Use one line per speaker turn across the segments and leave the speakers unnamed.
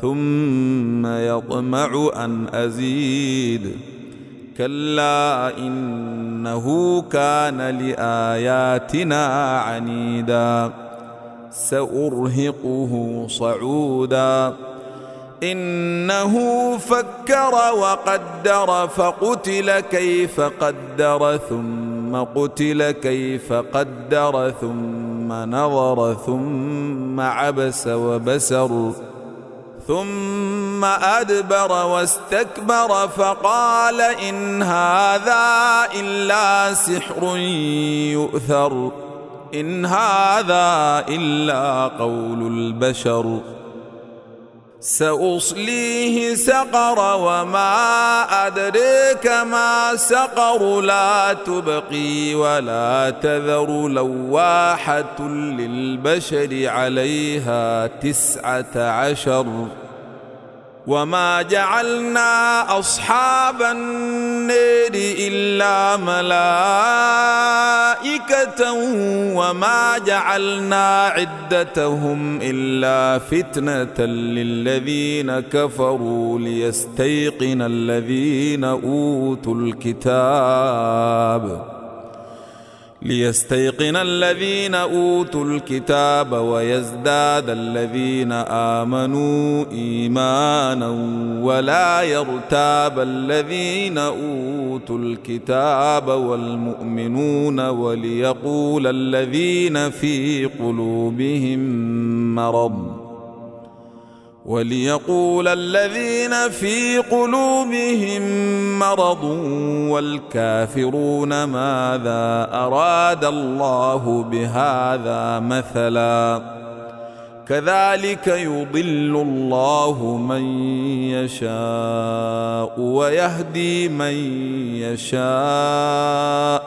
ثم يطمع أن أزيد كلا إنه كان لآياتنا عنيدا سأرهقه صعودا إنه فكر وقدر فقتل كيف قدر ثم قتل كيف قدر ثم نظر ثم عبس وبسر ثم ادبر واستكبر فقال ان هذا الا سحر يؤثر ان هذا الا قول البشر سأصليه سقر وما أدريك ما سقر لا تبقي ولا تذر لواحة للبشر عليها تسعة عشر وما جعلنا أصحاب النير إلا ملائكة ملائكة وما جعلنا عدتهم إلا فتنة للذين كفروا ليستيقن الذين أوتوا الكتاب ليستيقن الذين اوتوا الكتاب ويزداد الذين امنوا ايمانا ولا يرتاب الذين اوتوا الكتاب والمؤمنون وليقول الذين في قلوبهم مرض وليقول الذين في قلوبهم مرض والكافرون ماذا اراد الله بهذا مثلا كذلك يضل الله من يشاء ويهدي من يشاء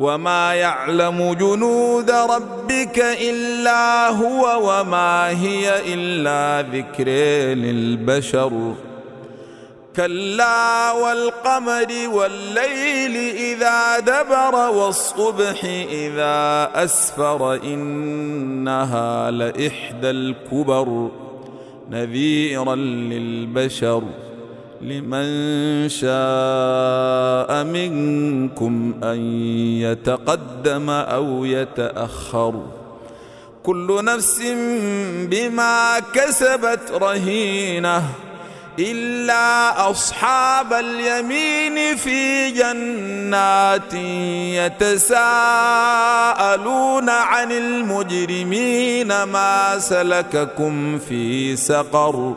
وما يعلم جنود ربك الا هو وما هي الا ذكر للبشر كلا والقمر والليل اذا دبر والصبح اذا اسفر انها لاحدى الكبر نذيرا للبشر لمن شاء منكم ان يتقدم او يتاخر كل نفس بما كسبت رهينه الا اصحاب اليمين في جنات يتساءلون عن المجرمين ما سلككم في سقر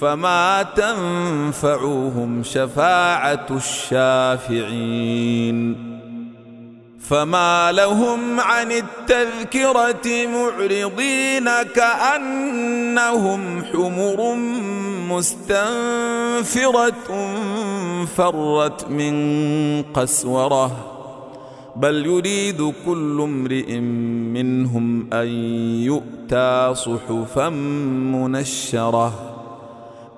فما تنفعهم شفاعه الشافعين فما لهم عن التذكره معرضين كانهم حمر مستنفره فرت من قسوره بل يريد كل امرئ منهم ان يؤتى صحفا منشره